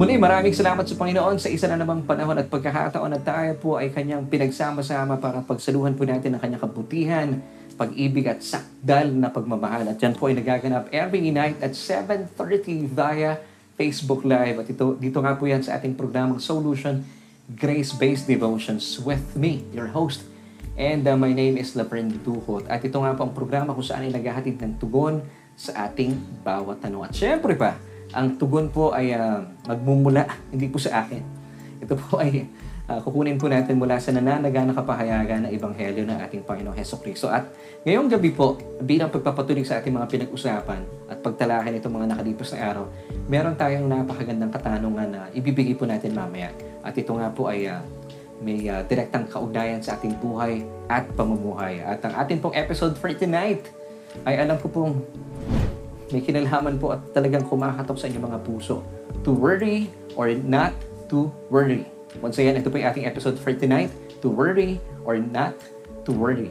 Muli, maraming salamat sa Panginoon sa isa na namang panahon at pagkakataon at tayo po ay kanyang pinagsama-sama para pagsaluhan po natin ang kanyang kabutihan, pag-ibig at sakdal na pagmamahal. At yan po ay nagaganap every night at 7.30 via Facebook Live. At ito, dito nga po yan sa ating programang Solution Grace-Based Devotions with me, your host. And uh, my name is Laverne Duhot. At ito nga po ang programa kung saan ay naghahatid ng tugon sa ating bawat tanong. At syempre pa, ang tugon po ay uh, magmumula, hindi po sa akin. Ito po ay uh, kukunin po natin mula sa nananaganang kapahayagan ng Ebanghelyo ng ating Panginoong Heso Kristo. At ngayong gabi po, bilang pagpapatuloy sa ating mga pinag-usapan at pagtalakan itong mga nakalipas na araw, meron tayong napakagandang katanungan na ibibigay po natin mamaya. At ito nga po ay uh, may uh, direktang kaugnayan sa ating buhay at pamumuhay. At ang ating pong episode for tonight ay alam ko pong may kinalaman po at talagang kumakatok sa inyong mga puso. To worry or not to worry. Once again, ito po yung ating episode for tonight. To worry or not to worry.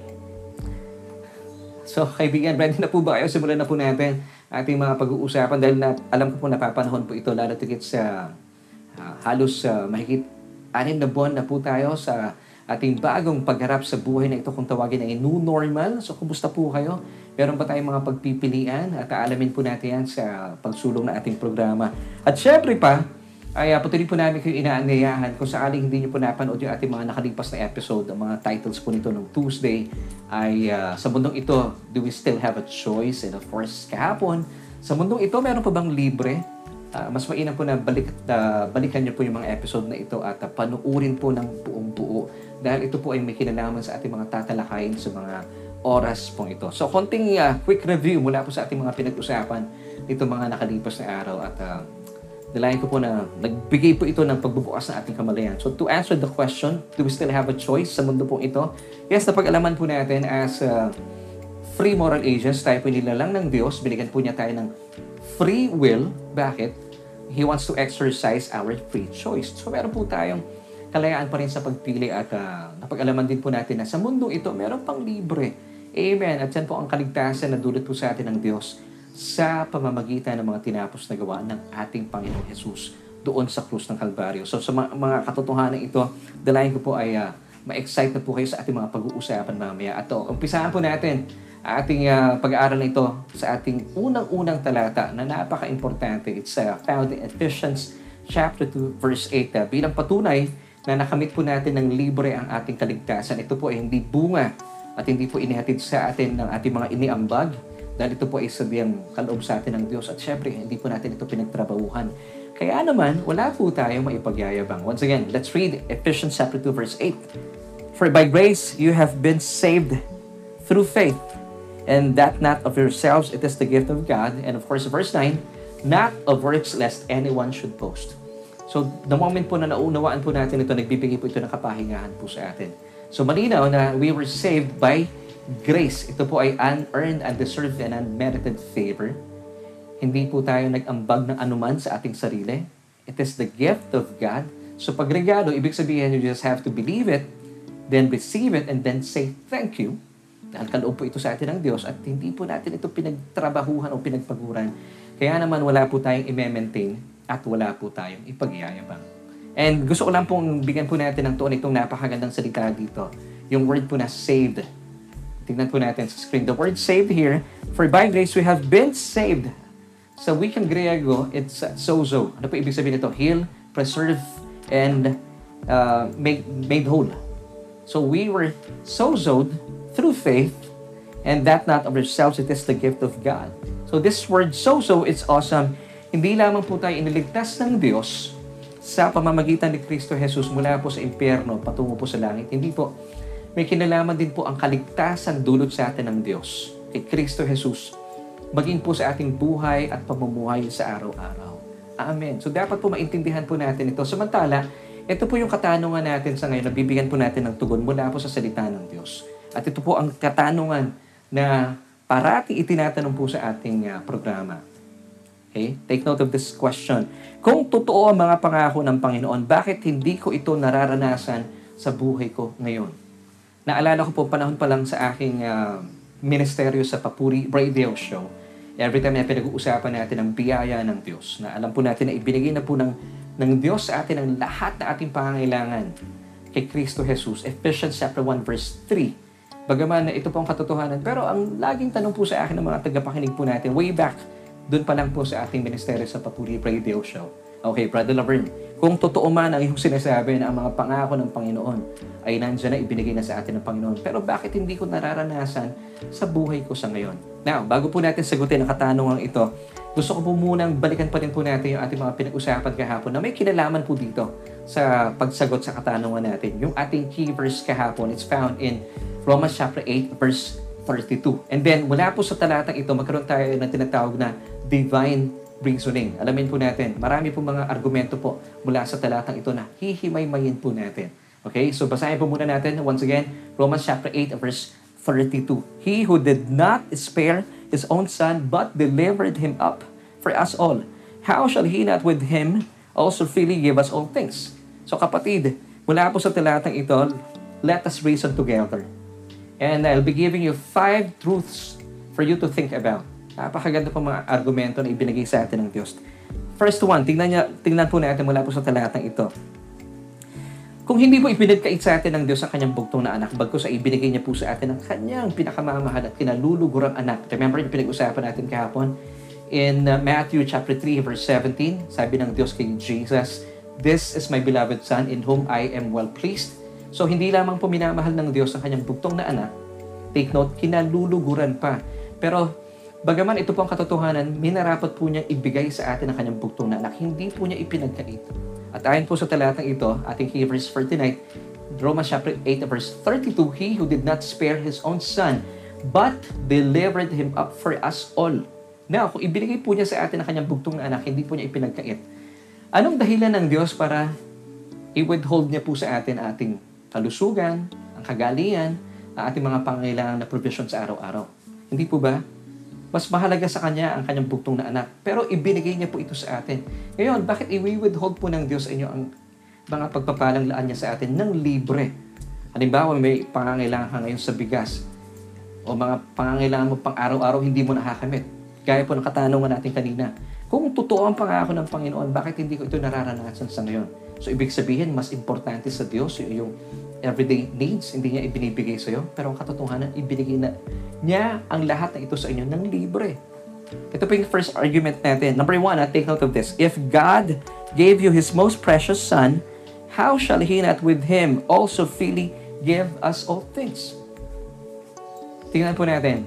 So, kaibigan, ready na po ba kayo? Simulan na po natin ating mga pag-uusapan dahil na, alam ko po napapanahon po ito lalo tigit sa uh, halos uh, mahigit anin na buwan na po tayo sa ating bagong pagharap sa buhay na ito kung tawagin ay new normal. So, kumusta po kayo? Meron ba tayong mga pagpipilian? At aalamin po natin yan sa pagsulong na ating programa. At syempre pa, ay uh, patuloy po namin kayo inaangayahan kung sakaling hindi nyo po napanood yung ating mga nakalipas na episode, ang mga titles po nito ng Tuesday, ay uh, sa mundong ito, do we still have a choice? And of course, kahapon, sa mundong ito, meron pa bang libre? Uh, mas mainam po na balik, uh, balikan nyo po yung mga episode na ito at uh, panuurin po ng buong buo dahil ito po ay may kinalaman sa ating mga tatalakayin sa mga oras pong ito. So, konting uh, quick review mula po sa ating mga pinag-usapan nito mga nakalipas na araw at uh, Dalayan ko po na nagbigay po ito ng pagbubukas ng ating kamalayan. So to answer the question, do we still have a choice sa mundo pong ito? Yes, napag-alaman po natin as uh, free moral agents, tayo po nilalang ng Diyos, binigyan po niya tayo ng free will. Bakit? He wants to exercise our free choice. So meron po tayong kalayaan pa rin sa pagpili at uh, napag-alaman din po natin na sa mundo ito, meron pang libre. Amen. At yan po ang kaligtasan na dulot po sa atin ng Diyos sa pamamagitan ng mga tinapos na gawa ng ating Panginoong Jesus doon sa krus ng Kalbaryo. So sa mga, mga katotohanan ito, dalayan ko po ay uh, ma-excite na po kayo sa ating mga pag-uusapan mamaya. At uh, umpisahan po natin ating uh, pag-aaral na ito sa ating unang-unang talata na napaka-importante. It's uh, found in Ephesians chapter 2 verse 8. Uh, bilang patunay na nakamit po natin ng libre ang ating kaligtasan. Ito po ay hindi bunga at hindi po inihatid sa atin ng ating mga iniambag, dahil ito po ay sabihan kaloob sa atin ng Diyos. At syempre, hindi po natin ito pinagtrabahuhan. Kaya naman, wala po tayong maipagyayabang. Once again, let's read Ephesians chapter 2 verse 8. For by grace you have been saved through faith, and that not of yourselves, it is the gift of God. And of course, verse 9, not of works lest anyone should boast. So, the moment po na naunawaan po natin ito, nagbibigay po ito ng kapahingahan po sa atin. So, malinaw na we were saved by grace. Ito po ay unearned, undeserved, and unmerited favor. Hindi po tayo nag-ambag ng anuman sa ating sarili. It is the gift of God. So pag regalo, ibig sabihin you just have to believe it, then receive it, and then say thank you. Dahil kaloob po ito sa atin ng Diyos at hindi po natin ito pinagtrabahuhan o pinagpaguran. Kaya naman wala po tayong i-maintain at wala po tayong ipagyayabang. And gusto ko lang pong bigyan po natin ng tuon itong napakagandang salita dito. Yung word po na saved Tingnan po natin sa screen. The word saved here, for by grace we have been saved. Sa wikang Griego, it's uh, sozo. Ano po ibig sabihin nito? Heal, preserve, and uh, made, made whole. So we were sozoed through faith, and that not of ourselves, it is the gift of God. So this word sozo, it's awesome. Hindi lamang po tayo iniligtas ng Diyos sa pamamagitan ni Kristo Jesus mula po sa impyerno patungo po sa langit. Hindi po may kinalaman din po ang kaligtasan dulot sa atin ng Diyos, kay Kristo Jesus, maging po sa ating buhay at pamumuhay sa araw-araw. Amen. So dapat po maintindihan po natin ito. Samantala, ito po yung katanungan natin sa ngayon, nabibigyan po natin ng tugon mula po sa salita ng Diyos. At ito po ang katanungan na parati itinatanong po sa ating uh, programa. Okay? Take note of this question. Kung totoo ang mga pangako ng Panginoon, bakit hindi ko ito nararanasan sa buhay ko ngayon? Naalala ko po panahon pa lang sa aking uh, ministeryo sa Papuri Radio Show. Every time na pinag-uusapan natin ang biyaya ng Diyos, na alam po natin na ibinigay na po ng ng Diyos sa atin ang lahat na ating pangangailangan kay Kristo Jesus. Ephesians chapter 1 verse 3. Bagaman na ito po ang katotohanan, pero ang laging tanong po sa akin ng mga tagapakinig po natin, way back, doon pa lang po sa ating ministeryo sa Papuri Radio Show. Okay, Brother Laverne, kung totoo man ang iyong sinasabi na ang mga pangako ng Panginoon ay nandyan na ibinigay na sa atin ng Panginoon, pero bakit hindi ko nararanasan sa buhay ko sa ngayon? Now, bago po natin sagutin ang katanungan ito, gusto ko po munang balikan pa rin po natin yung ating mga pinag-usapan kahapon na may kinalaman po dito sa pagsagot sa katanungan natin. Yung ating key verse kahapon, it's found in Romans chapter 8 verse 32. And then, mula po sa talatang ito, magkaroon tayo ng tinatawag na divine reasoning. Alamin po natin, marami po mga argumento po mula sa talatang ito na hihimay-mayin po natin. Okay, so basahin po muna natin once again, Romans chapter 8 verse 32. He who did not spare his own son, but delivered him up for us all, how shall he not with him also freely give us all things? So kapatid, mula po sa talatang ito, let us reason together. And I'll be giving you five truths for you to think about. Napakaganda po mga argumento na ibinigay sa atin ng Diyos. First one, tingnan, niya, tingnan po natin mula po sa talatang ito. Kung hindi po ipinagkait sa atin ng Diyos ang kanyang bugtong na anak, bagko sa ibinigay niya po sa atin ang kanyang pinakamamahal at kinalulugurang anak. Remember yung pinag-usapan natin kahapon? In uh, Matthew chapter 3 verse 17, sabi ng Diyos kay Jesus, This is my beloved Son in whom I am well pleased. So hindi lamang po minamahal ng Diyos ang kanyang bugtong na anak, take note, kinaluluguran pa. Pero bagaman ito po ang katotohanan, minarapat po niyang ibigay sa atin ang kanyang bugtong na anak. Hindi po niya ipinagkait. At ayon po sa talatang ito, ating verse for tonight, Romans chapter 8 verse 32, He who did not spare His own Son, but delivered Him up for us all. Now, kung ibinigay po niya sa atin ang kanyang bugtong na anak, hindi po niya ipinagkait. Anong dahilan ng Diyos para i-withhold niya po sa atin ating kalusugan, ang kagalian, ang ating mga pangailangan na provision sa araw-araw? Hindi po ba? Mas mahalaga sa kanya ang kanyang bugtong na anak. Pero ibinigay niya po ito sa atin. Ngayon, bakit i-withhold po ng Diyos inyo ang mga pagpapalang laan niya sa atin ng libre? Halimbawa, may pangangailangan ka ngayon sa bigas o mga pangangailangan mo pang araw-araw hindi mo nakakamit. Gaya po ng katanungan natin kanina. Kung totoo ang pangako ng Panginoon, bakit hindi ko ito nararanasan sa ngayon? So, ibig sabihin, mas importante sa Diyos yung everyday needs, hindi niya ibinibigay sa iyo. Pero ang katotohanan, ibinigay na niya ang lahat na ito sa inyo ng libre. Ito po yung first argument natin. Number one, uh, take note of this. If God gave you His most precious Son, how shall He not with Him also freely give us all things? Tingnan po natin.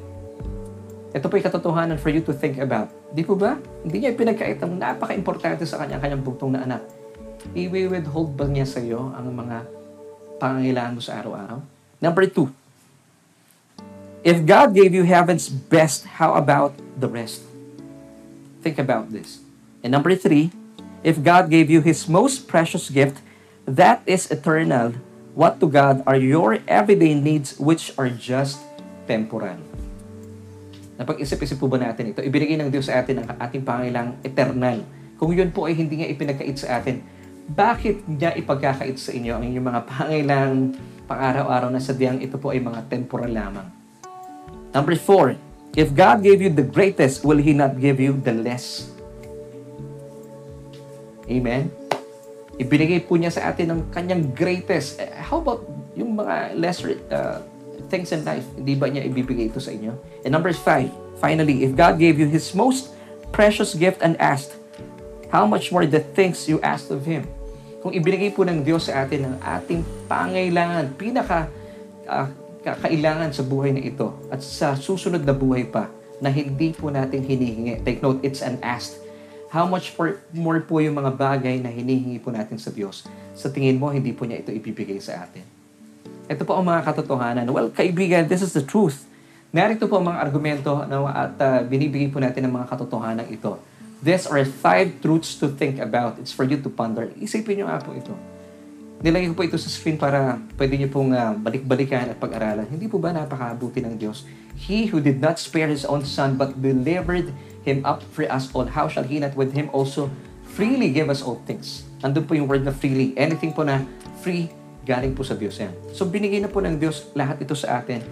Ito po yung katotohanan for you to think about. Di po ba? Hindi niya pinagkait ang napaka-importante sa kanya, kanyang bugtong na anak. I-withhold ba niya sa iyo ang mga pangangailangan mo sa araw-araw? Number two, if God gave you heaven's best, how about the rest? Think about this. And number three, if God gave you His most precious gift, that is eternal, what to God are your everyday needs which are just temporal? Napag-isip-isip po ba natin ito? Ibinigay ng Diyos sa atin ang ating pangailang eternal. Kung yun po ay hindi niya ipinagkait sa atin, bakit niya ipagkakait sa inyo ang inyong mga pangailang pang-araw-araw na sadyang ito po ay mga temporal lamang? Number four, if God gave you the greatest, will He not give you the less? Amen? Ibinigay po niya sa atin ang kanyang greatest. Eh, how about yung mga lesser uh, things in life? Hindi ba niya ibibigay ito sa inyo? And number five, finally, if God gave you His most precious gift and asked, how much more the things you asked of Him? Kung ibinigay po ng Diyos sa atin ang ating pangailangan, pinaka uh, kailangan sa buhay na ito at sa susunod na buhay pa na hindi po natin hinihingi. Take note, it's an ask. How much for, more po yung mga bagay na hinihingi po natin sa Diyos? Sa tingin mo, hindi po niya ito ibibigay sa atin. Ito po ang mga katotohanan. Well, kaibigan, this is the truth. Narito po ang mga argumento na, at uh, binibigay po natin ng mga katotohanan ito. These are five truths to think about. It's for you to ponder. Isipin nyo nga po ito. Nilagay ko po ito sa screen para pwede nyo pong uh, balik-balikan at pag-aralan. Hindi po ba napakabuti ng Diyos? He who did not spare His own Son but delivered Him up for us all, how shall He not with Him also freely give us all things? Andun po yung word na freely. Anything po na free, galing po sa Diyos yan. So binigay na po ng Diyos lahat ito sa atin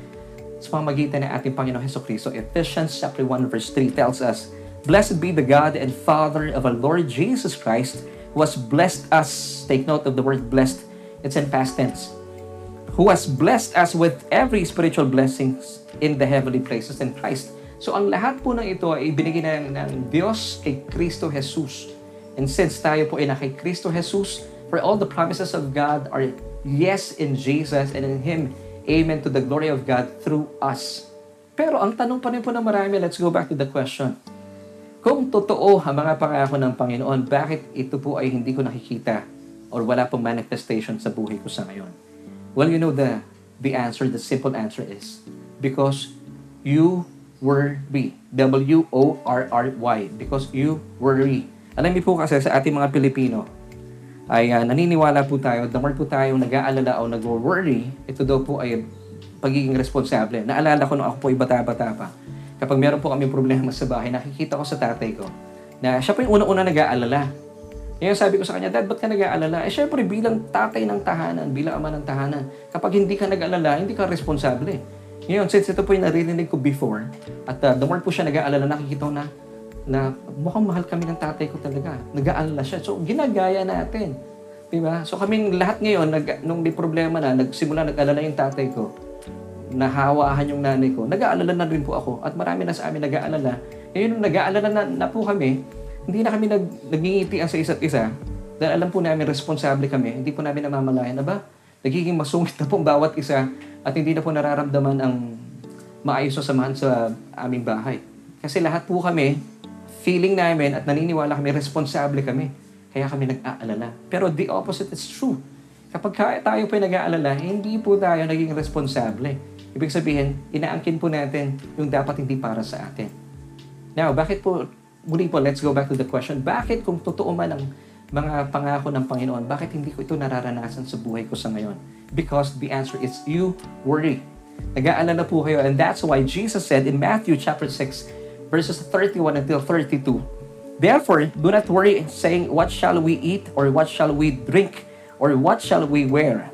sa pamagitan ng ating Panginoon Heso Kristo. Ephesians chapter 1 verse 3 tells us, Blessed be the God and Father of our Lord Jesus Christ, who has blessed us. Take note of the word blessed. It's in past tense. Who has blessed us with every spiritual blessings in the heavenly places in Christ. So ang lahat po ng ito ay ibinigay ng, ng Diyos kay Kristo Jesus. And since tayo po ay na kay Kristo Jesus, for all the promises of God are yes in Jesus and in Him, amen to the glory of God through us. Pero ang tanong pa rin po ng marami, let's go back to the question. Kung totoo ang mga pangako ng Panginoon, bakit ito po ay hindi ko nakikita or wala pong manifestation sa buhay ko sa ngayon? Well, you know the the answer, the simple answer is because you worry. W-O-R-R-Y. Because you worry. Alam niyo po kasi sa ating mga Pilipino, ay uh, naniniwala po tayo, the po tayo nag-aalala o nag-worry, ito daw po ay pagiging responsable. Naalala ko nung ako po ay bata-bata pa. Kapag meron po kami problema sa bahay, nakikita ko sa tatay ko na siya po yung unang-una nag-aalala. Ngayon sabi ko sa kanya, Dad, ba't ka nag-aalala? Eh syempre bilang tatay ng tahanan, bilang ama ng tahanan, kapag hindi ka nag-aalala, hindi ka responsable. Ngayon, since ito po yung naririnig ko before, at uh, the more po siya nag-aalala, nakikita ko na, na mukhang mahal kami ng tatay ko talaga. Nag-aalala siya. So, ginagaya natin. Diba? So, kaming lahat ngayon, nag, nung may problema na, nagsimula nag-alala yung tatay ko, nahawahan yung nanay ko, nag-aalala na rin po ako. At marami na sa amin nag-aalala. Ngayon, nung nag-aalala na, na po kami, hindi na kami nag, nagingitian sa isa't isa. Dahil alam po namin, responsable kami. Hindi po namin namamalayan na ba? Nagiging masungit na pong bawat isa at hindi na po nararamdaman ang maayos na samahan sa aming bahay. Kasi lahat po kami, feeling namin at naniniwala kami, responsable kami. Kaya kami nag-aalala. Pero the opposite is true. Kapag tayo po nag-aalala, hindi po tayo naging responsable. Ibig sabihin, inaangkin po natin yung dapat hindi para sa atin. Now, bakit po, muli po, let's go back to the question. Bakit kung totoo man ang mga pangako ng Panginoon, bakit hindi ko ito nararanasan sa buhay ko sa ngayon? Because the answer is you worry. Nag-aalala po kayo and that's why Jesus said in Matthew chapter 6 verses 31 until 32, Therefore, do not worry saying, What shall we eat or what shall we drink or what shall we wear?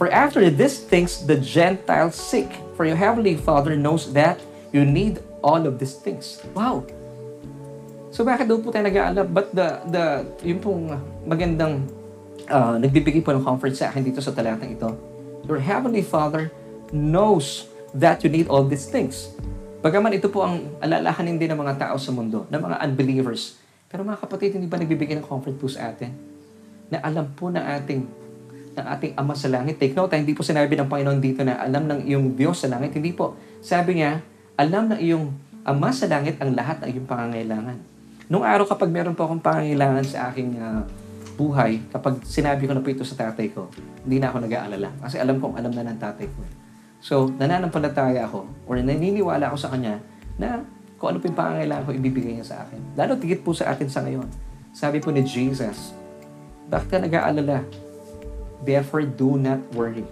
For after these things the Gentiles seek, for your heavenly Father knows that you need all of these things. Wow! So bakit daw po tayo nag-aalala? But the, the, yung pong magandang uh, nagbibigay po ng comfort sa akin dito sa talatang ito. Your heavenly Father knows that you need all these things. Bagaman ito po ang alalahanin din ng mga tao sa mundo, ng mga unbelievers. Pero mga kapatid, hindi ba nagbibigay ng comfort po sa atin? Na alam po ng ating ng ating Ama sa langit. Take note, hindi po sinabi ng Panginoon dito na alam ng iyong Diyos sa langit. Hindi po. Sabi niya, alam ng iyong Ama sa langit ang lahat ng iyong pangangailangan. Nung araw kapag meron po akong pangangailangan sa aking uh, buhay, kapag sinabi ko na po ito sa tatay ko, hindi na ako nag-aalala. Kasi alam kong alam na ng tatay ko. So, nananampalataya ako or naniniwala ako sa kanya na kung ano po yung pangangailangan ko, ibibigay niya sa akin. Lalo tigit po sa atin sa ngayon. Sabi po ni Jesus, bakit ka nag-aalala? Therefore, do not worry.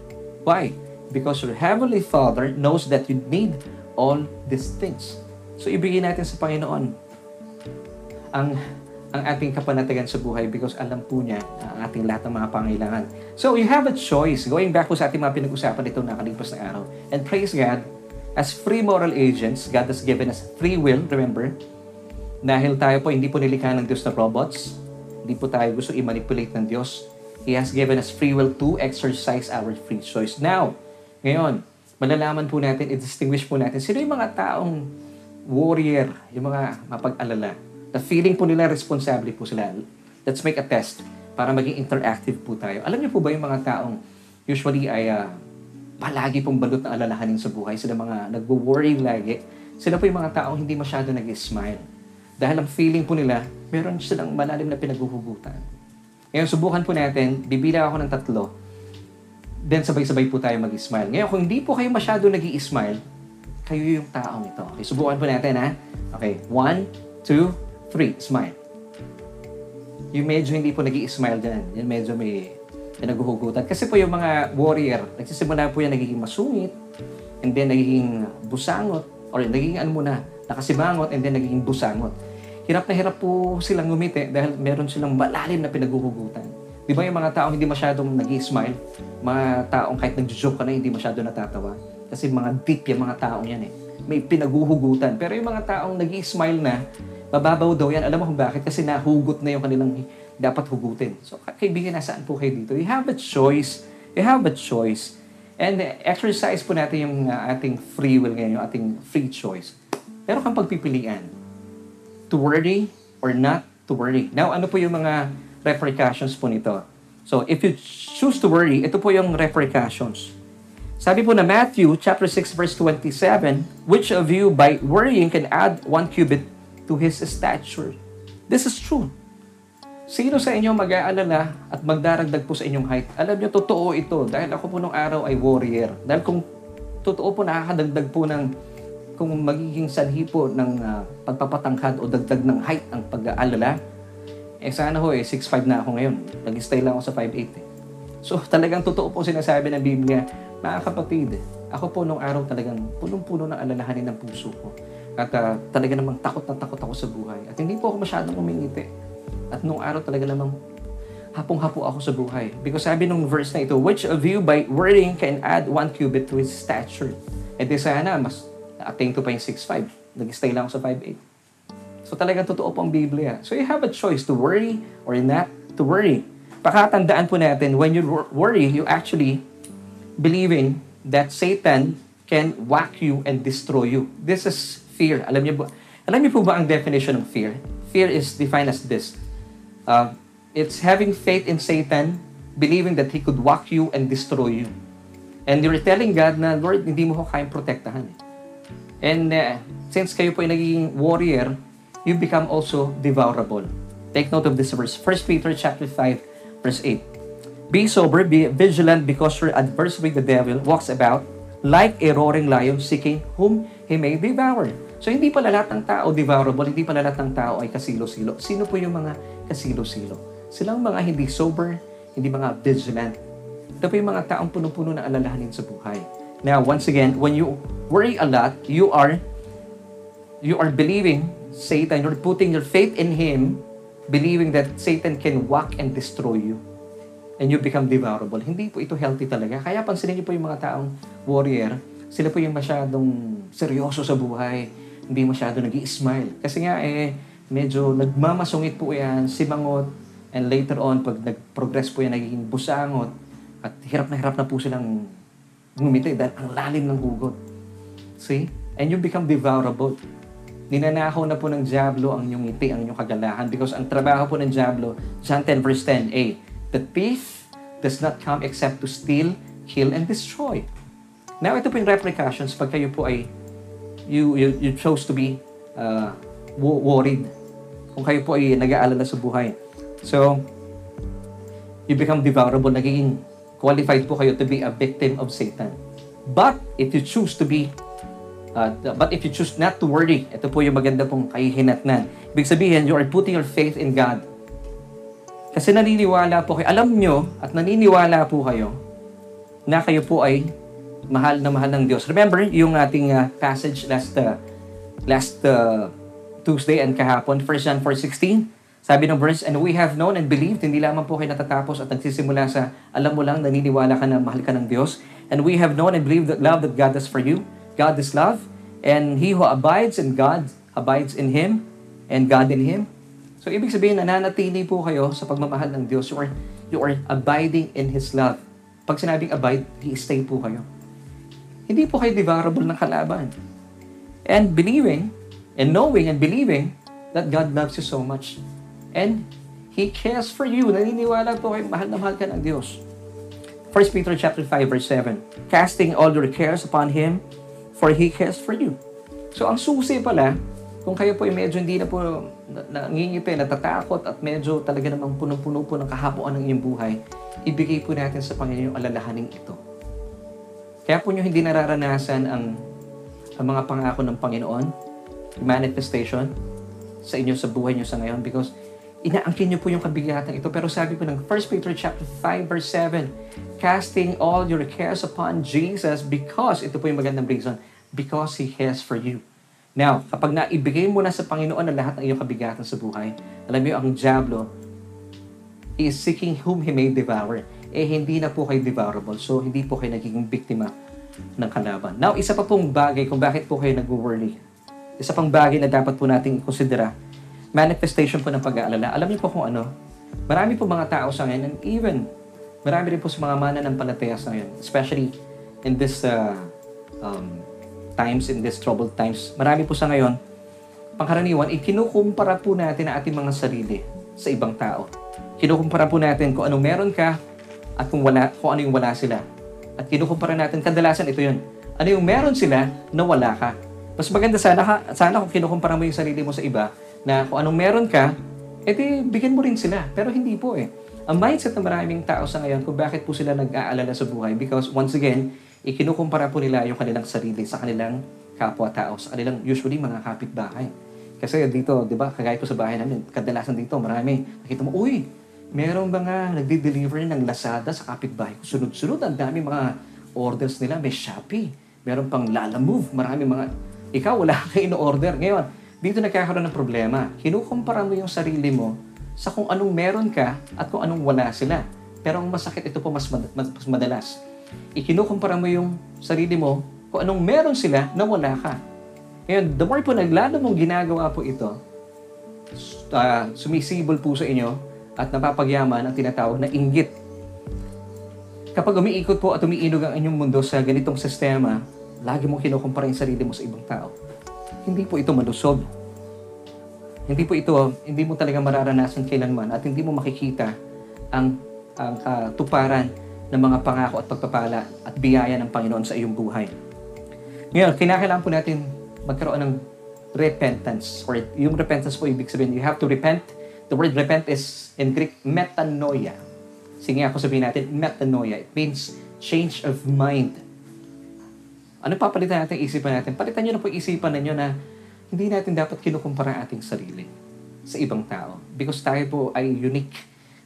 Why? Because your Heavenly Father knows that you need all these things. So, ibigay natin sa Panginoon ang ang ating kapanatagan sa buhay because alam po niya ang ating lahat ng mga pangailangan. So, you have a choice. Going back po sa ating mga pinag-usapan nito nakalipas na araw. And praise God, as free moral agents, God has given us free will, remember? Dahil tayo po hindi po nilikha ng Diyos na robots, hindi po tayo gusto i-manipulate ng Diyos. He has given us free will to exercise our free choice. Now, ngayon, malalaman po natin, i-distinguish po natin, sino yung mga taong warrior, yung mga mapag-alala, na feeling po nila responsable po sila. Let's make a test para maging interactive po tayo. Alam niyo po ba yung mga taong usually ay uh, palagi pong balot na alalahanin sa buhay, sila mga nagwo-worry lagi, sila po yung mga taong hindi masyado nag-smile. Dahil ang feeling po nila, meron silang malalim na pinaghuhugutan. Ngayon, subukan po natin, bibila ako ng tatlo, then sabay-sabay po tayo mag-smile. Ngayon, kung hindi po kayo masyado nag smile kayo yung taong ito. Okay, subukan po natin, ha? Okay, one, two, three, smile. Yung medyo hindi po nag smile dyan, yung medyo may pinaghuhugutan. Kasi po yung mga warrior, nagsisimula po yan nagiging masungit, and then nagiging busangot, or nagiging ano muna, nakasibangot, and then nagiging busangot. Hirap na hirap po silang ngumiti dahil meron silang malalim na pinaghuhugutan. Di ba yung mga taong hindi masyadong nag smile mga taong kahit nag-joke ka na, hindi masyado natatawa. Kasi mga deep yung mga taong yan eh. May pinaghuhugutan. Pero yung mga taong nag smile na, mababaw daw yan. Alam mo kung bakit? Kasi nahugot na yung kanilang dapat hugutin. So, ka- kaibigan, nasaan po kayo dito? You have a choice. You have a choice. And uh, exercise po natin yung uh, ating free will ngayon, yung ating free choice. Meron kang pagpipilian. To worry or not to worry. Now, ano po yung mga repercussions po nito? So, if you choose to worry, ito po yung repercussions. Sabi po na Matthew chapter 6 verse 27, which of you by worrying can add one cubit to his stature? This is true. Sino sa inyo mag-aalala at magdaragdag po sa inyong height? Alam niyo, totoo ito. Dahil ako po nung araw ay warrior. Dahil kung totoo po nakakadagdag po ng kung magiging sanhi po ng uh, pagpapatangkad o dagdag ng height ang pag-aalala, eh sana ho eh, 6'5 na ako ngayon. Nag-stay lang ako sa 5'8 eh. So talagang totoo po sinasabi ng Biblia, mga kapatid, ako po nung araw talagang punong-puno ng alalahanin ng puso ko. At uh, talaga namang takot na takot ako sa buhay. At hindi po ako masyadong umingiti. At nung araw talaga namang hapong-hapo ako sa buhay. Because sabi nung verse na ito, which of you by worrying can add one cubit to his stature? E di sana, mas attain ko pa yung 6'5". Nag-stay lang sa 5'8". So talagang totoo po ang Biblia. So you have a choice to worry or not to worry. Pakatandaan po natin, when you worry, you actually believing that Satan can whack you and destroy you. This is fear. Alam niyo ba, alam niyo po ba ang definition ng fear? Fear is defined as this. Uh, it's having faith in Satan, believing that he could whack you and destroy you. And you're telling God na, Lord, hindi mo ko kayang protektahan. And uh, since kayo po ay naging warrior, you become also devourable. Take note of this verse. 1 Peter chapter 5, verse 8. Be sober, be vigilant because your adversary, the devil, walks about like a roaring lion seeking whom he may devour. So hindi pala lahat ng tao devourable, hindi pala lahat ng tao ay kasilo-silo. Sino po yung mga kasilo-silo? Silang mga hindi sober, hindi mga vigilant. Ito po yung mga taong puno-puno na alalahanin sa buhay. Now, once again, when you worry a lot, you are you are believing Satan, you're putting your faith in him, believing that Satan can whack and destroy you and you become devourable. Hindi po ito healthy talaga. Kaya pansinin niyo po yung mga taong warrior, sila po yung masyadong seryoso sa buhay, hindi masyado nag smile Kasi nga eh, medyo nagmamasungit po yan, simangot, and later on, pag nag-progress po yan, nagiging busangot, at hirap na hirap na po silang ngumiti dahil ang lalim ng hugot. See? And you become devourable. Ninanakaw na po ng Diablo ang inyong ngiti, ang inyong kagalahan because ang trabaho po ng Diablo, John 10 verse 10a, The thief does not come except to steal, kill, and destroy. Now, ito po yung repercussions pag kayo po ay you, you, you chose to be uh, worried. Kung kayo po ay nag-aalala sa buhay. So, you become devourable. Nagiging qualified po kayo to be a victim of Satan. But, if you choose to be Uh, but if you choose not to worry, ito po yung maganda pong kahihinatnan. Ibig sabihin, you are putting your faith in God. Kasi naniniwala po kayo, alam nyo at naniniwala po kayo na kayo po ay mahal na mahal ng Diyos. Remember yung ating uh, passage last uh, last uh, Tuesday and kahapon, 1 John 4.16? Sabi ng verse, And we have known and believed, hindi lamang po kayo natatapos at nagsisimula sa alam mo lang, naniniwala ka na mahal ka ng Diyos. And we have known and believed the love that God has for you. God is love. And he who abides in God abides in Him and God in Him. So, ibig sabihin, nananatili po kayo sa pagmamahal ng Diyos. You are, you are abiding in His love. Pag sinabing abide, He-stay po kayo. Hindi po kayo devourable ng kalaban. And believing, and knowing and believing that God loves you so much. And He cares for you. Naniniwala po kayo, mahal na mahal ka ng Diyos. 1 Peter chapter 5 verse 7. Casting all your cares upon Him, for He cares for you. So ang susi pala kung kayo po ay medyo hindi na po nangingiti, natatakot at medyo talaga namang punong-puno po ng kahapuan ng inyong buhay, ibigay po natin sa Panginoon yung alalahaning ito. Kaya po nyo hindi nararanasan ang, ang mga pangako ng Panginoon, manifestation sa inyo, sa buhay nyo sa ngayon because inaangkin nyo po yung kabigatan ito. Pero sabi po ng 1 Peter chapter 5 verse 7, casting all your cares upon Jesus because, ito po yung magandang reason, because He cares for you. Now, kapag naibigay mo na sa Panginoon ang lahat ng iyong kabigatan sa buhay, alam mo ang Diablo is seeking whom he may devour. Eh, hindi na po kayo devourable. So, hindi po kayo nagiging biktima ng kalaban. Now, isa pa pong bagay kung bakit po kayo nag-worry. Isa pang bagay na dapat po nating konsidera. Manifestation po ng pag-aalala. Alam niyo po kung ano? Marami po mga tao sa ngayon, and even marami rin po sa mga mananampalataya sa ngayon, especially in this uh, um, times, in this troubled times, marami po sa ngayon, pangkaraniwan, ikinukumpara po natin ang ating mga sarili sa ibang tao. Kinukumpara po natin kung anong meron ka at kung, wala, kung ano yung wala sila. At kinukumpara natin, kadalasan ito yun. Ano yung meron sila na wala ka. Mas maganda sana, ka, sana kung kinukumpara mo yung sarili mo sa iba, na kung anong meron ka, edi bigyan mo rin sila. Pero hindi po eh. Ang mindset ng maraming tao sa ngayon kung bakit po sila nag-aalala sa buhay because once again, ikinukumpara po nila yung kanilang sarili sa kanilang kapwa-tao, sa kanilang usually mga kapitbahay. Kasi dito, di ba, kagaya po sa bahay namin, kadalasan dito, marami. Nakita mo, uy, meron ba nga nagde-deliver ng Lazada sa kapitbahay ko? Sunod-sunod, ang dami mga orders nila. May Shopee, meron pang Lala Move, marami mga... Ikaw, wala kang in-order. Ngayon, dito nagkakaroon ng problema. Kinukumpara mo yung sarili mo sa kung anong meron ka at kung anong wala sila. Pero ang masakit ito po mas, mad- mas madalas. Ikinukumpara mo yung sarili mo kung anong meron sila na wala ka. Ngayon, the more po naglalo mong ginagawa po ito, uh, sumisibol po sa inyo at napapagyaman ang tinatawag na inggit. Kapag umiikot po at umiinog ang inyong mundo sa ganitong sistema, lagi mong kinukumpara yung sarili mo sa ibang tao. Hindi po ito malusog. Hindi po ito, hindi mo talaga mararanasan kailanman at hindi mo makikita ang, ang katuparan ng mga pangako at pagpapala at biyaya ng Panginoon sa iyong buhay. Ngayon, kinakailangan po natin magkaroon ng repentance. Or yung repentance po, ibig sabihin, you have to repent. The word repent is in Greek, metanoia. Sige ako sabihin natin, metanoia. It means change of mind. Ano papalitan natin isipan natin? Palitan nyo na po isipan ninyo na hindi natin dapat kinukumpara ang ating sarili sa ibang tao. Because tayo po ay unique.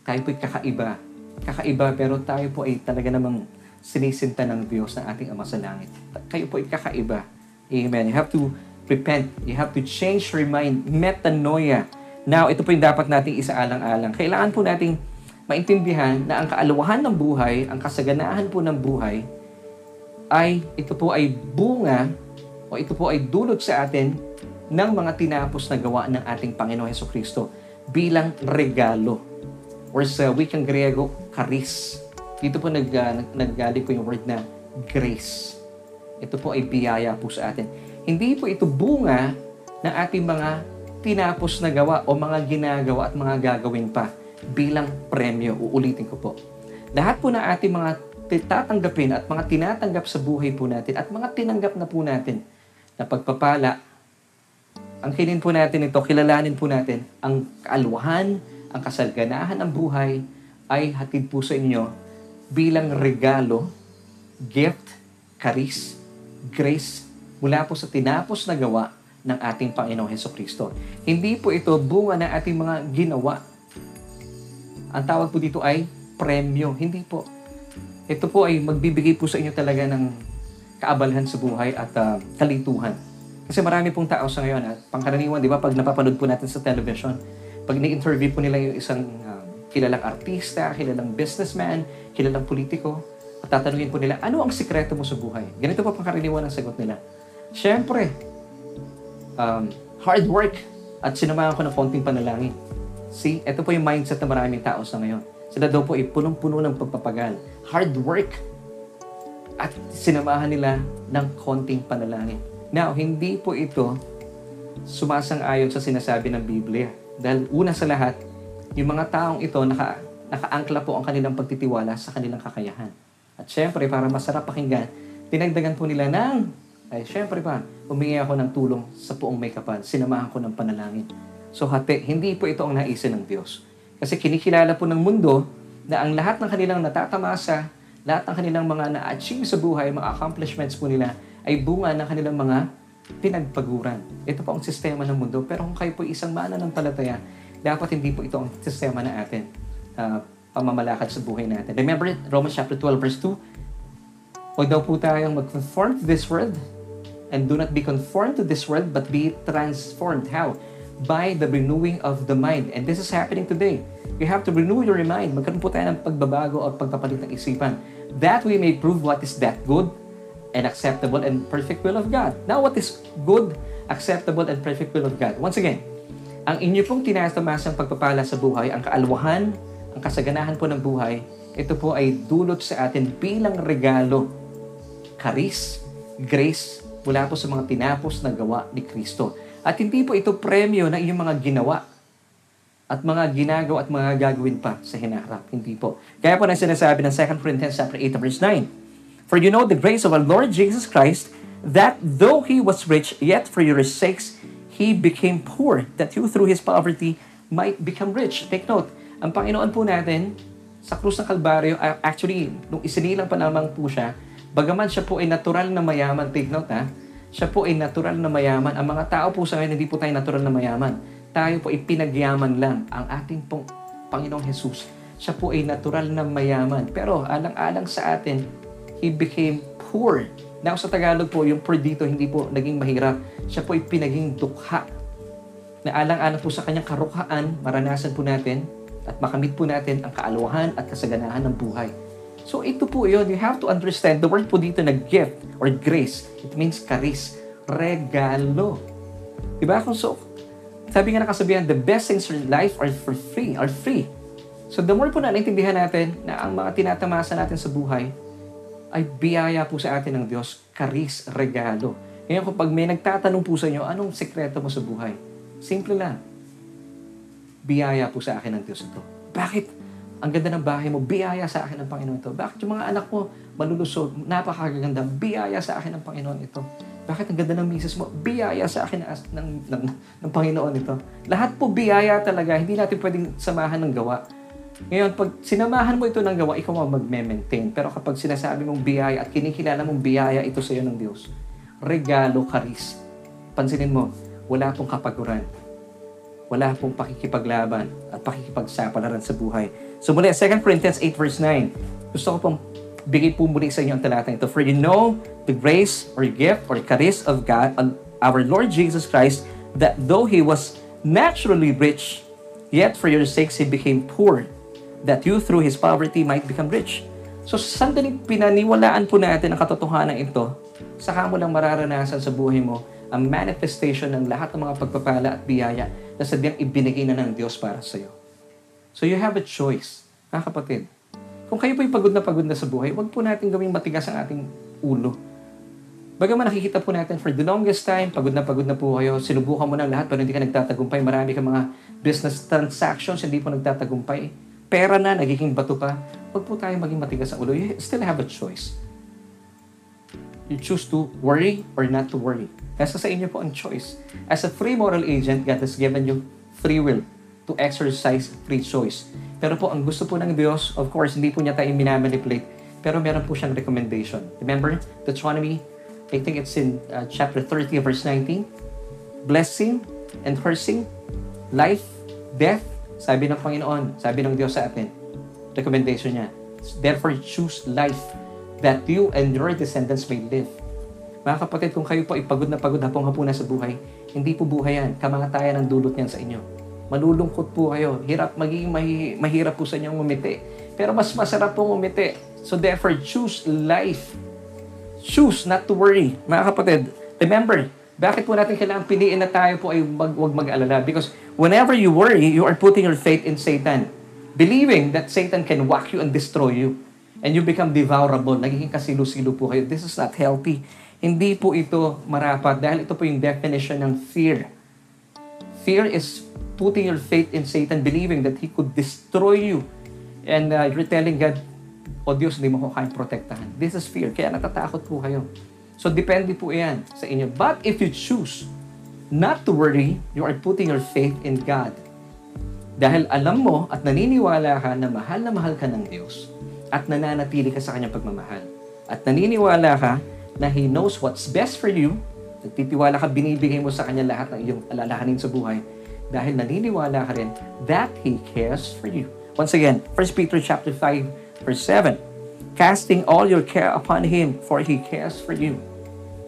Tayo po ay kakaiba. Kakaiba pero tayo po ay talaga namang sinisinta ng Diyos ng ating Ama sa Langit. Kayo po ay kakaiba. Amen. You have to repent. You have to change your mind. Metanoia. Now, ito po yung dapat nating isaalang-alang. Kailangan po nating maintindihan na ang kaalawahan ng buhay, ang kasaganaan po ng buhay, ay ito po ay bunga o ito po ay dulot sa atin ng mga tinapos na gawa ng ating Panginoon Heso Kristo bilang regalo. Or sa wikang Griego, charis. Dito po nag, uh, naggaling ko yung word na grace. Ito po ay biyaya po sa atin. Hindi po ito bunga ng ating mga tinapos na gawa o mga ginagawa at mga gagawin pa bilang premyo. Uulitin ko po. Lahat po ng ating mga tatanggapin at mga tinatanggap sa buhay po natin at mga tinanggap na po natin na pagpapala, ang kinin po natin ito, kilalanin po natin ang kaalwahan, ang kasalganahan ng buhay ay hatid po sa inyo bilang regalo, gift, charis, grace mula po sa tinapos na gawa ng ating Panginoong Heso Kristo. Hindi po ito bunga ng ating mga ginawa. Ang tawag po dito ay premyo. Hindi po. Ito po ay magbibigay po sa inyo talaga ng kaabalhan sa buhay at uh, kalituhan. Kasi marami pong tao sa ngayon, at pangkaraniwan, di ba, pag napapanood po natin sa television, pag ni-interview po nila yung isang uh, kilalang artista, kilalang businessman, kilalang politiko, at tatanungin po nila, ano ang sikreto mo sa buhay? Ganito po pangkaraniwan ang sagot nila. Siyempre, um, hard work at sinamahan ko ng konting panalangin. See, ito po yung mindset ng maraming tao sa ngayon. Sila daw po ay punong-puno ng pagpapagal. Hard work. At sinamahan nila ng konting panalangin. Now, hindi po ito sumasang-ayon sa sinasabi ng Biblia. Dahil una sa lahat, yung mga taong ito, naka, nakaangkla po ang kanilang pagtitiwala sa kanilang kakayahan. At syempre, para masarap pakinggan, tinagdagan po nila ng, ay syempre pa, humingi ako ng tulong sa puong may kapal. Sinamahan ko ng panalangin. So hati, hindi po ito ang naisin ng Diyos. Kasi kinikilala po ng mundo na ang lahat ng kanilang natatamasa, lahat ng kanilang mga na-achieve sa buhay, mga accomplishments po nila, ay bunga ng kanilang mga pinagpaguran. Ito po ang sistema ng mundo. Pero kung kayo po isang mananampalataya, dapat hindi po ito ang sistema na atin. Uh, pamamalakad sa buhay natin. Remember Romans chapter 12 verse 2, Huwag daw po tayong mag-conform to this world and do not be conformed to this world but be transformed. How? By the renewing of the mind. And this is happening today. You have to renew your mind. Magkaroon po tayo ng pagbabago at pagpapalit ng isipan. That we may prove what is that good and acceptable and perfect will of God. Now, what is good, acceptable, and perfect will of God? Once again, ang inyo pong tinatamasang pagpapala sa buhay, ang kaalwahan, ang kasaganahan po ng buhay, ito po ay dulot sa atin bilang regalo, karis, grace, mula po sa mga tinapos na gawa ni Kristo. At hindi po ito premyo na iyong mga ginawa at mga ginagawa at mga gagawin pa sa hinaharap. Hindi po. Kaya po na sinasabi ng 2 Corinthians chapter 8 verse 9. For you know the grace of our Lord Jesus Christ, that though He was rich, yet for your sakes He became poor, that you through His poverty might become rich. Take note, ang Panginoon po natin, sa krus ng Kalbaryo, actually, nung isinilang pa lamang po siya, bagaman siya po ay natural na mayaman, take note ha, siya po ay natural na mayaman. Ang mga tao po sa ngayon, hindi po tayo natural na mayaman tayo po ipinagyaman lang ang ating pong Panginoong Jesus. Siya po ay natural na mayaman. Pero alang-alang sa atin, He became poor. Now sa Tagalog po, yung poor dito hindi po naging mahirap. Siya po ay pinaging dukha. Na alang-alang po sa kanyang karukhaan, maranasan po natin at makamit po natin ang kaaluhan at kasaganahan ng buhay. So ito po yun, you have to understand, the word po dito na gift or grace, it means charis, regalo. Diba? Kung so, sabi nga nakasabihan, the best things in life are for free, are free. So the more po na naintindihan natin na ang mga tinatamasa natin sa buhay ay biyaya po sa atin ng Diyos, karis, regalo. Ngayon kapag may nagtatanong po sa inyo, anong sekreto mo sa buhay? Simple lang. Biyaya po sa akin ng Diyos ito. Bakit? Ang ganda ng bahay mo, biyaya sa akin ng Panginoon ito. Bakit yung mga anak mo, malulusog, napakaganda, biyaya sa akin ng Panginoon ito. Bakit ang ganda ng misis mo? Biyaya sa akin ng, ng, ng, ng Panginoon ito. Lahat po biyaya talaga. Hindi natin pwedeng samahan ng gawa. Ngayon, pag sinamahan mo ito ng gawa, ikaw ang magme-maintain. Pero kapag sinasabi mong biyaya at kinikilala mong biyaya ito sa iyo ng Diyos, regalo, karis. Pansinin mo, wala pong kapaguran. Wala pong pakikipaglaban at pakikipagsapalaran sa buhay. So muli, 2 Corinthians 8 verse 9. Gusto ko pong bigay po muli sa inyo ang talatang ito. For you know the grace or gift or charis of God, our Lord Jesus Christ, that though He was naturally rich, yet for your sakes He became poor, that you through His poverty might become rich. So, sandaling pinaniwalaan po natin ang katotohanan ito, saka mo lang mararanasan sa buhay mo ang manifestation ng lahat ng mga pagpapala at biyaya na sadyang ibinigay na ng Diyos para sa iyo. So, you have a choice, mga kapatid. Kung kayo po'y pagod na pagod na sa buhay, wag po natin gawing matigas ang ating ulo. Bagaman nakikita po natin for the longest time, pagod na pagod na po kayo, sinubukan mo na lahat pero hindi ka nagtatagumpay. Marami ka mga business transactions, hindi po nagtatagumpay. Pera na, nagiging bato pa. Huwag po tayo maging matigas ang ulo. You still have a choice. You choose to worry or not to worry. Nasa sa inyo po ang choice. As a free moral agent, God has given you free will to exercise free choice. Pero po, ang gusto po ng Diyos, of course, hindi po niya tayo minamanipulate, pero meron po siyang recommendation. Remember, Deuteronomy, I think it's in uh, chapter 30, verse 19. Blessing and cursing, life, death, sabi ng Panginoon, sabi ng Diyos sa atin. Recommendation niya. Therefore, choose life that you and your descendants may live. Mga kapatid, kung kayo po ay pagod na pagod hapong-hapon na sa buhay, hindi po buhay yan. Kamangatayan ang dulot niyan sa inyo malulungkot po kayo. Hirap, magiging mahi, mahirap po sa inyong umiti. Pero mas masarap pong umiti. So therefore, choose life. Choose not to worry. Mga kapatid, remember, bakit po natin kailangan piliin na tayo po ay mag, wag mag-alala? Because whenever you worry, you are putting your faith in Satan. Believing that Satan can whack you and destroy you. And you become devourable. Nagiging kasilu-silo po kayo. This is not healthy. Hindi po ito marapat dahil ito po yung definition ng fear. Fear is putting your faith in Satan, believing that he could destroy you. And uh, you're telling God, O Diyos, hindi mo ko kayang protektahan. This is fear. Kaya natatakot po kayo. So, depende po yan sa inyo. But if you choose not to worry, you are putting your faith in God. Dahil alam mo at naniniwala ka na mahal na mahal ka ng Diyos at nananatili ka sa kanyang pagmamahal. At naniniwala ka na He knows what's best for you, nagtitiwala ka, binibigay mo sa Kanya lahat ng iyong alalahanin sa buhay, dahil naniniwala ka rin that He cares for you. Once again, 1 Peter chapter 5, verse 7. Casting all your care upon Him, for He cares for you.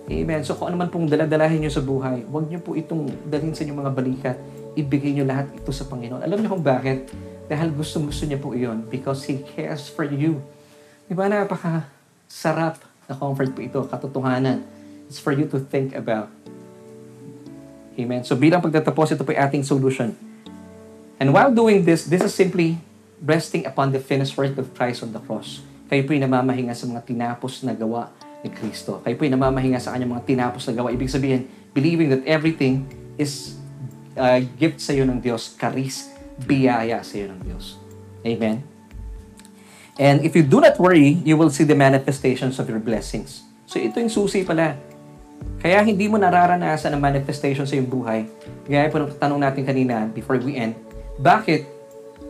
Amen. So kung ano man pong daladalahin nyo sa buhay, huwag nyo po itong dalhin sa inyong mga balikat. Ibigay nyo lahat ito sa Panginoon. Alam niyo kung bakit? Dahil gusto-gusto niya po iyon because He cares for you. Di ba napaka sarap na comfort po ito, katotohanan. It's for you to think about Amen. So bilang pagtatapos, ito po ating solution. And while doing this, this is simply resting upon the finished work of Christ on the cross. Kayo po yung namamahinga sa mga tinapos na gawa ni Kristo. Kayo po yung namamahinga sa kanyang mga tinapos na gawa. Ibig sabihin, believing that everything is uh, gift sa iyo ng Diyos, karis, biyaya sa iyo ng Diyos. Amen? And if you do not worry, you will see the manifestations of your blessings. So ito yung susi pala. Kaya hindi mo nararanasan ang manifestation sa iyong buhay. Gaya po ng tanong natin kanina before we end, bakit,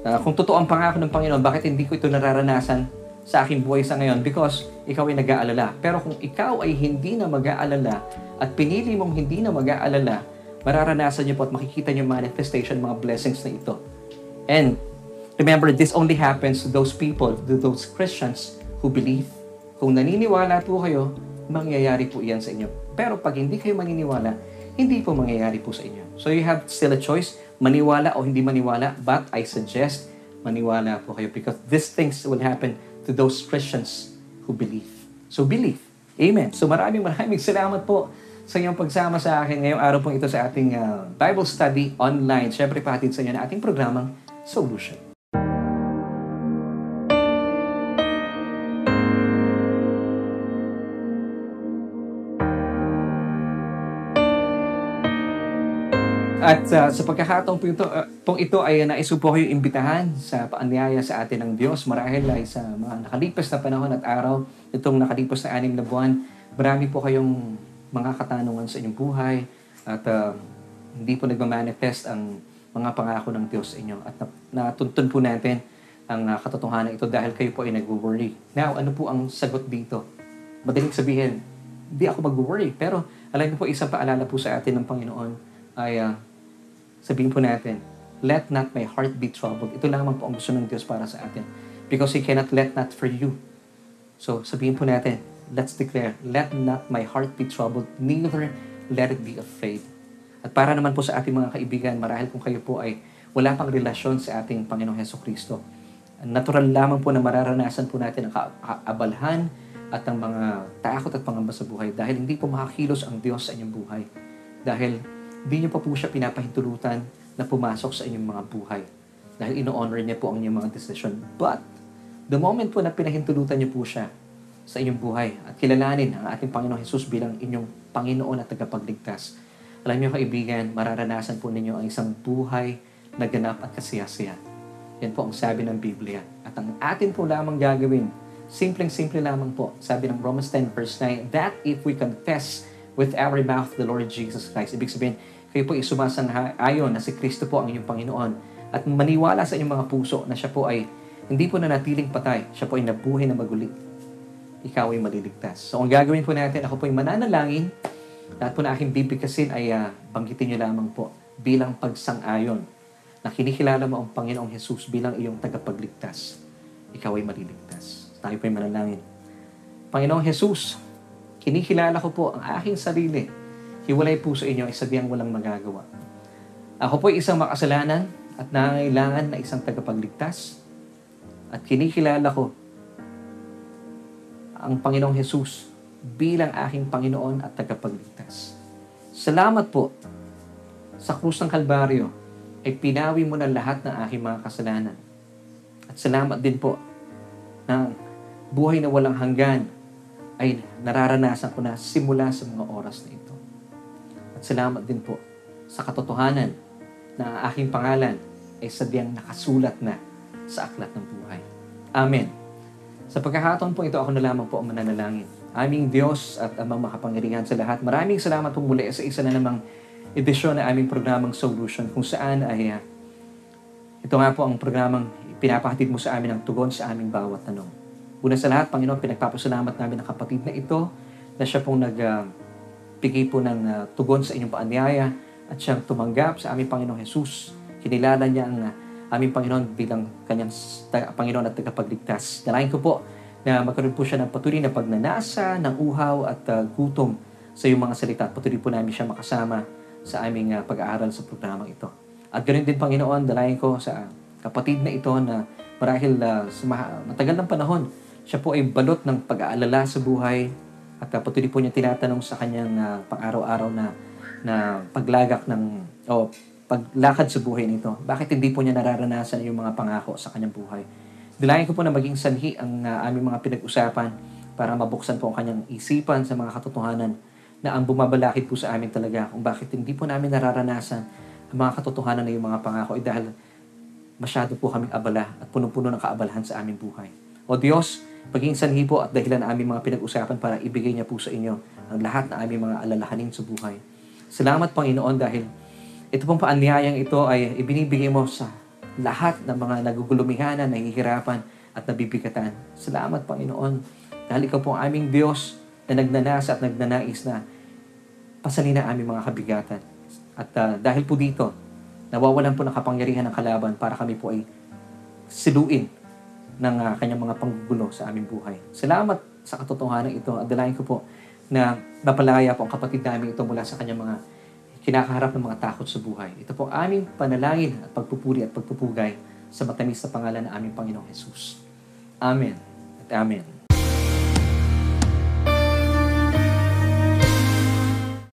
uh, kung totoo ang pangako ng Panginoon, bakit hindi ko ito nararanasan sa aking buhay sa ngayon? Because ikaw ay nag-aalala. Pero kung ikaw ay hindi na mag-aalala at pinili mong hindi na mag-aalala, mararanasan niyo po at makikita niyo manifestation mga blessings na ito. And remember, this only happens to those people, to those Christians who believe. Kung naniniwala po kayo, mangyayari po iyan sa inyo. Pero pag hindi kayo maniniwala, hindi po mangyayari po sa inyo. So you have still a choice, maniwala o hindi maniwala, but I suggest maniwala po kayo because these things will happen to those Christians who believe. So believe. Amen. So maraming maraming salamat po sa inyong pagsama sa akin ngayong araw pong ito sa ating uh, Bible study online. Siyempre, patid sa inyo na ating programang Solution. At uh, sa pagkakataon po ito, uh, pong ito ay naiso po kayo imbitahan sa paanyaya sa atin ng Diyos. Marahil ay sa mga nakalipas na panahon at araw, itong nakalipas na anim na buwan, marami po kayong mga katanungan sa inyong buhay at uh, hindi po nagmamanifest ang mga pangako ng Diyos sa inyo. At natuntun po natin ang uh, katotohanan ito dahil kayo po ay nag-worry. Now, ano po ang sagot dito? Madaling sabihin, hindi ako mag-worry. Pero alam niyo po, isang paalala po sa atin ng Panginoon ay uh, sabihin po natin, let not my heart be troubled. Ito lamang po ang gusto ng Diyos para sa atin. Because He cannot let not for you. So, sabihin po natin, let's declare, let not my heart be troubled, neither let it be afraid. At para naman po sa ating mga kaibigan, marahil kung kayo po ay wala pang relasyon sa ating Panginoong Heso Kristo, natural lamang po na mararanasan po natin ang kaabalhan at ang mga takot at pangamba sa buhay dahil hindi po makakilos ang Diyos sa inyong buhay. Dahil hindi niyo pa po siya pinapahintulutan na pumasok sa inyong mga buhay. Dahil ino-honor niya po ang inyong mga desisyon. But, the moment po na pinahintulutan niyo po siya sa inyong buhay at kilalanin ang ating Panginoong Jesus bilang inyong Panginoon at tagapagligtas, alam niyo kaibigan, mararanasan po ninyo ang isang buhay na ganap at kasiyasiya. Yan po ang sabi ng Biblia. At ang atin po lamang gagawin, simpleng-simple lamang po, sabi ng Romans 10 verse 9, that if we confess with our mouth the Lord Jesus Christ, ibig sabihin, kayo po isumasang-ayon na si Kristo po ang inyong Panginoon at maniwala sa inyong mga puso na siya po ay hindi po nanatiling patay, siya po ay nabuhay na maguli. Ikaw ay maliligtas. So, ang gagawin po natin, ako po ay mananalangin, lahat po na aking bibigkasin ay uh, banggitin niyo lamang po bilang pagsang-ayon na kinikilala mo ang Panginoong Jesus bilang iyong tagapagligtas. Ikaw ay maliligtas. Tayo po ay manalangin. Panginoong Jesus, kinikilala ko po ang aking sarili hiwalay po sa inyo ay sabiang walang magagawa. Ako po ay isang makasalanan at nangailangan na isang tagapagligtas. At kinikilala ko ang Panginoong Jesus bilang aking Panginoon at tagapagligtas. Salamat po sa krus ng Kalbaryo ay pinawi mo na lahat ng aking mga kasalanan. At salamat din po na buhay na walang hanggan ay nararanasan ko na simula sa mga oras na ito. Salamat din po sa katotohanan na ang aking pangalan ay sadyang nakasulat na sa aklat ng buhay. Amen. Sa pagkakataon po ito, ako na lamang po ang mananalangin. Aming Diyos at amang makapangyarihan sa lahat. Maraming salamat po muli sa isa na namang edisyon na aming programang Solution kung saan ay uh, ito nga po ang programang pinapahatid mo sa amin ang tugon sa aming bawat tanong. Una sa lahat, Panginoon, pinagpapasalamat namin ang kapatid na ito na siya pong nag, uh, bigay po ng uh, tugon sa inyong paanyaya at siyang tumanggap sa aming Panginoong Jesus. Kinilala niya ang uh, aming Panginoon bilang kanyang Panginoon at tagapagligtas. Dalayan ko po na magkaroon po siya ng patuloy na pagnanasa, ng uhaw at uh, gutom sa iyong mga salita. Patuloy po namin siya makasama sa aming uh, pag-aaral sa programang ito. At ganoon din, Panginoon, dalayan ko sa kapatid na ito na marahil uh, matagal ng panahon, siya po ay balot ng pag-aalala sa buhay, at uh, patuloy po niya tinatanong sa kanyang uh, pang-araw-araw na na paglagak ng o paglakad sa buhay nito. Bakit hindi po niya nararanasan yung mga pangako sa kanyang buhay? Dilayan ko po na maging sanhi ang uh, aming mga pinag-usapan para mabuksan po ang kanyang isipan sa mga katotohanan na ang bumabalakid po sa amin talaga kung bakit hindi po namin nararanasan ang mga katotohanan na yung mga pangako ay dahil masyado po kaming abala at punong-puno ng kaabalahan sa aming buhay. O Diyos, maging sanhi po at dahilan na aming mga pinag-usapan para ibigay niya po sa inyo ang lahat na aming mga alalahanin sa buhay. Salamat Panginoon dahil ito pong paanyayang ito ay ibinibigay mo sa lahat ng mga nagugulumihanan, nahihirapan at nabibigatan. Salamat Panginoon dahil ikaw po ang aming Diyos na nagnanasa at nagnanais na pasalin ang aming mga kabigatan. At uh, dahil po dito, nawawalan po ng kapangyarihan ng kalaban para kami po ay siluin ng uh, kanyang mga panggugulo sa aming buhay. Salamat sa katotohanan ito at ko po na mapalaya po ang kapatid namin ito mula sa kanyang mga kinakaharap ng mga takot sa buhay. Ito po aming panalangin at pagpupuri at pagpupugay sa matamis na pangalan ng aming Panginoong Jesus. Amen at Amen.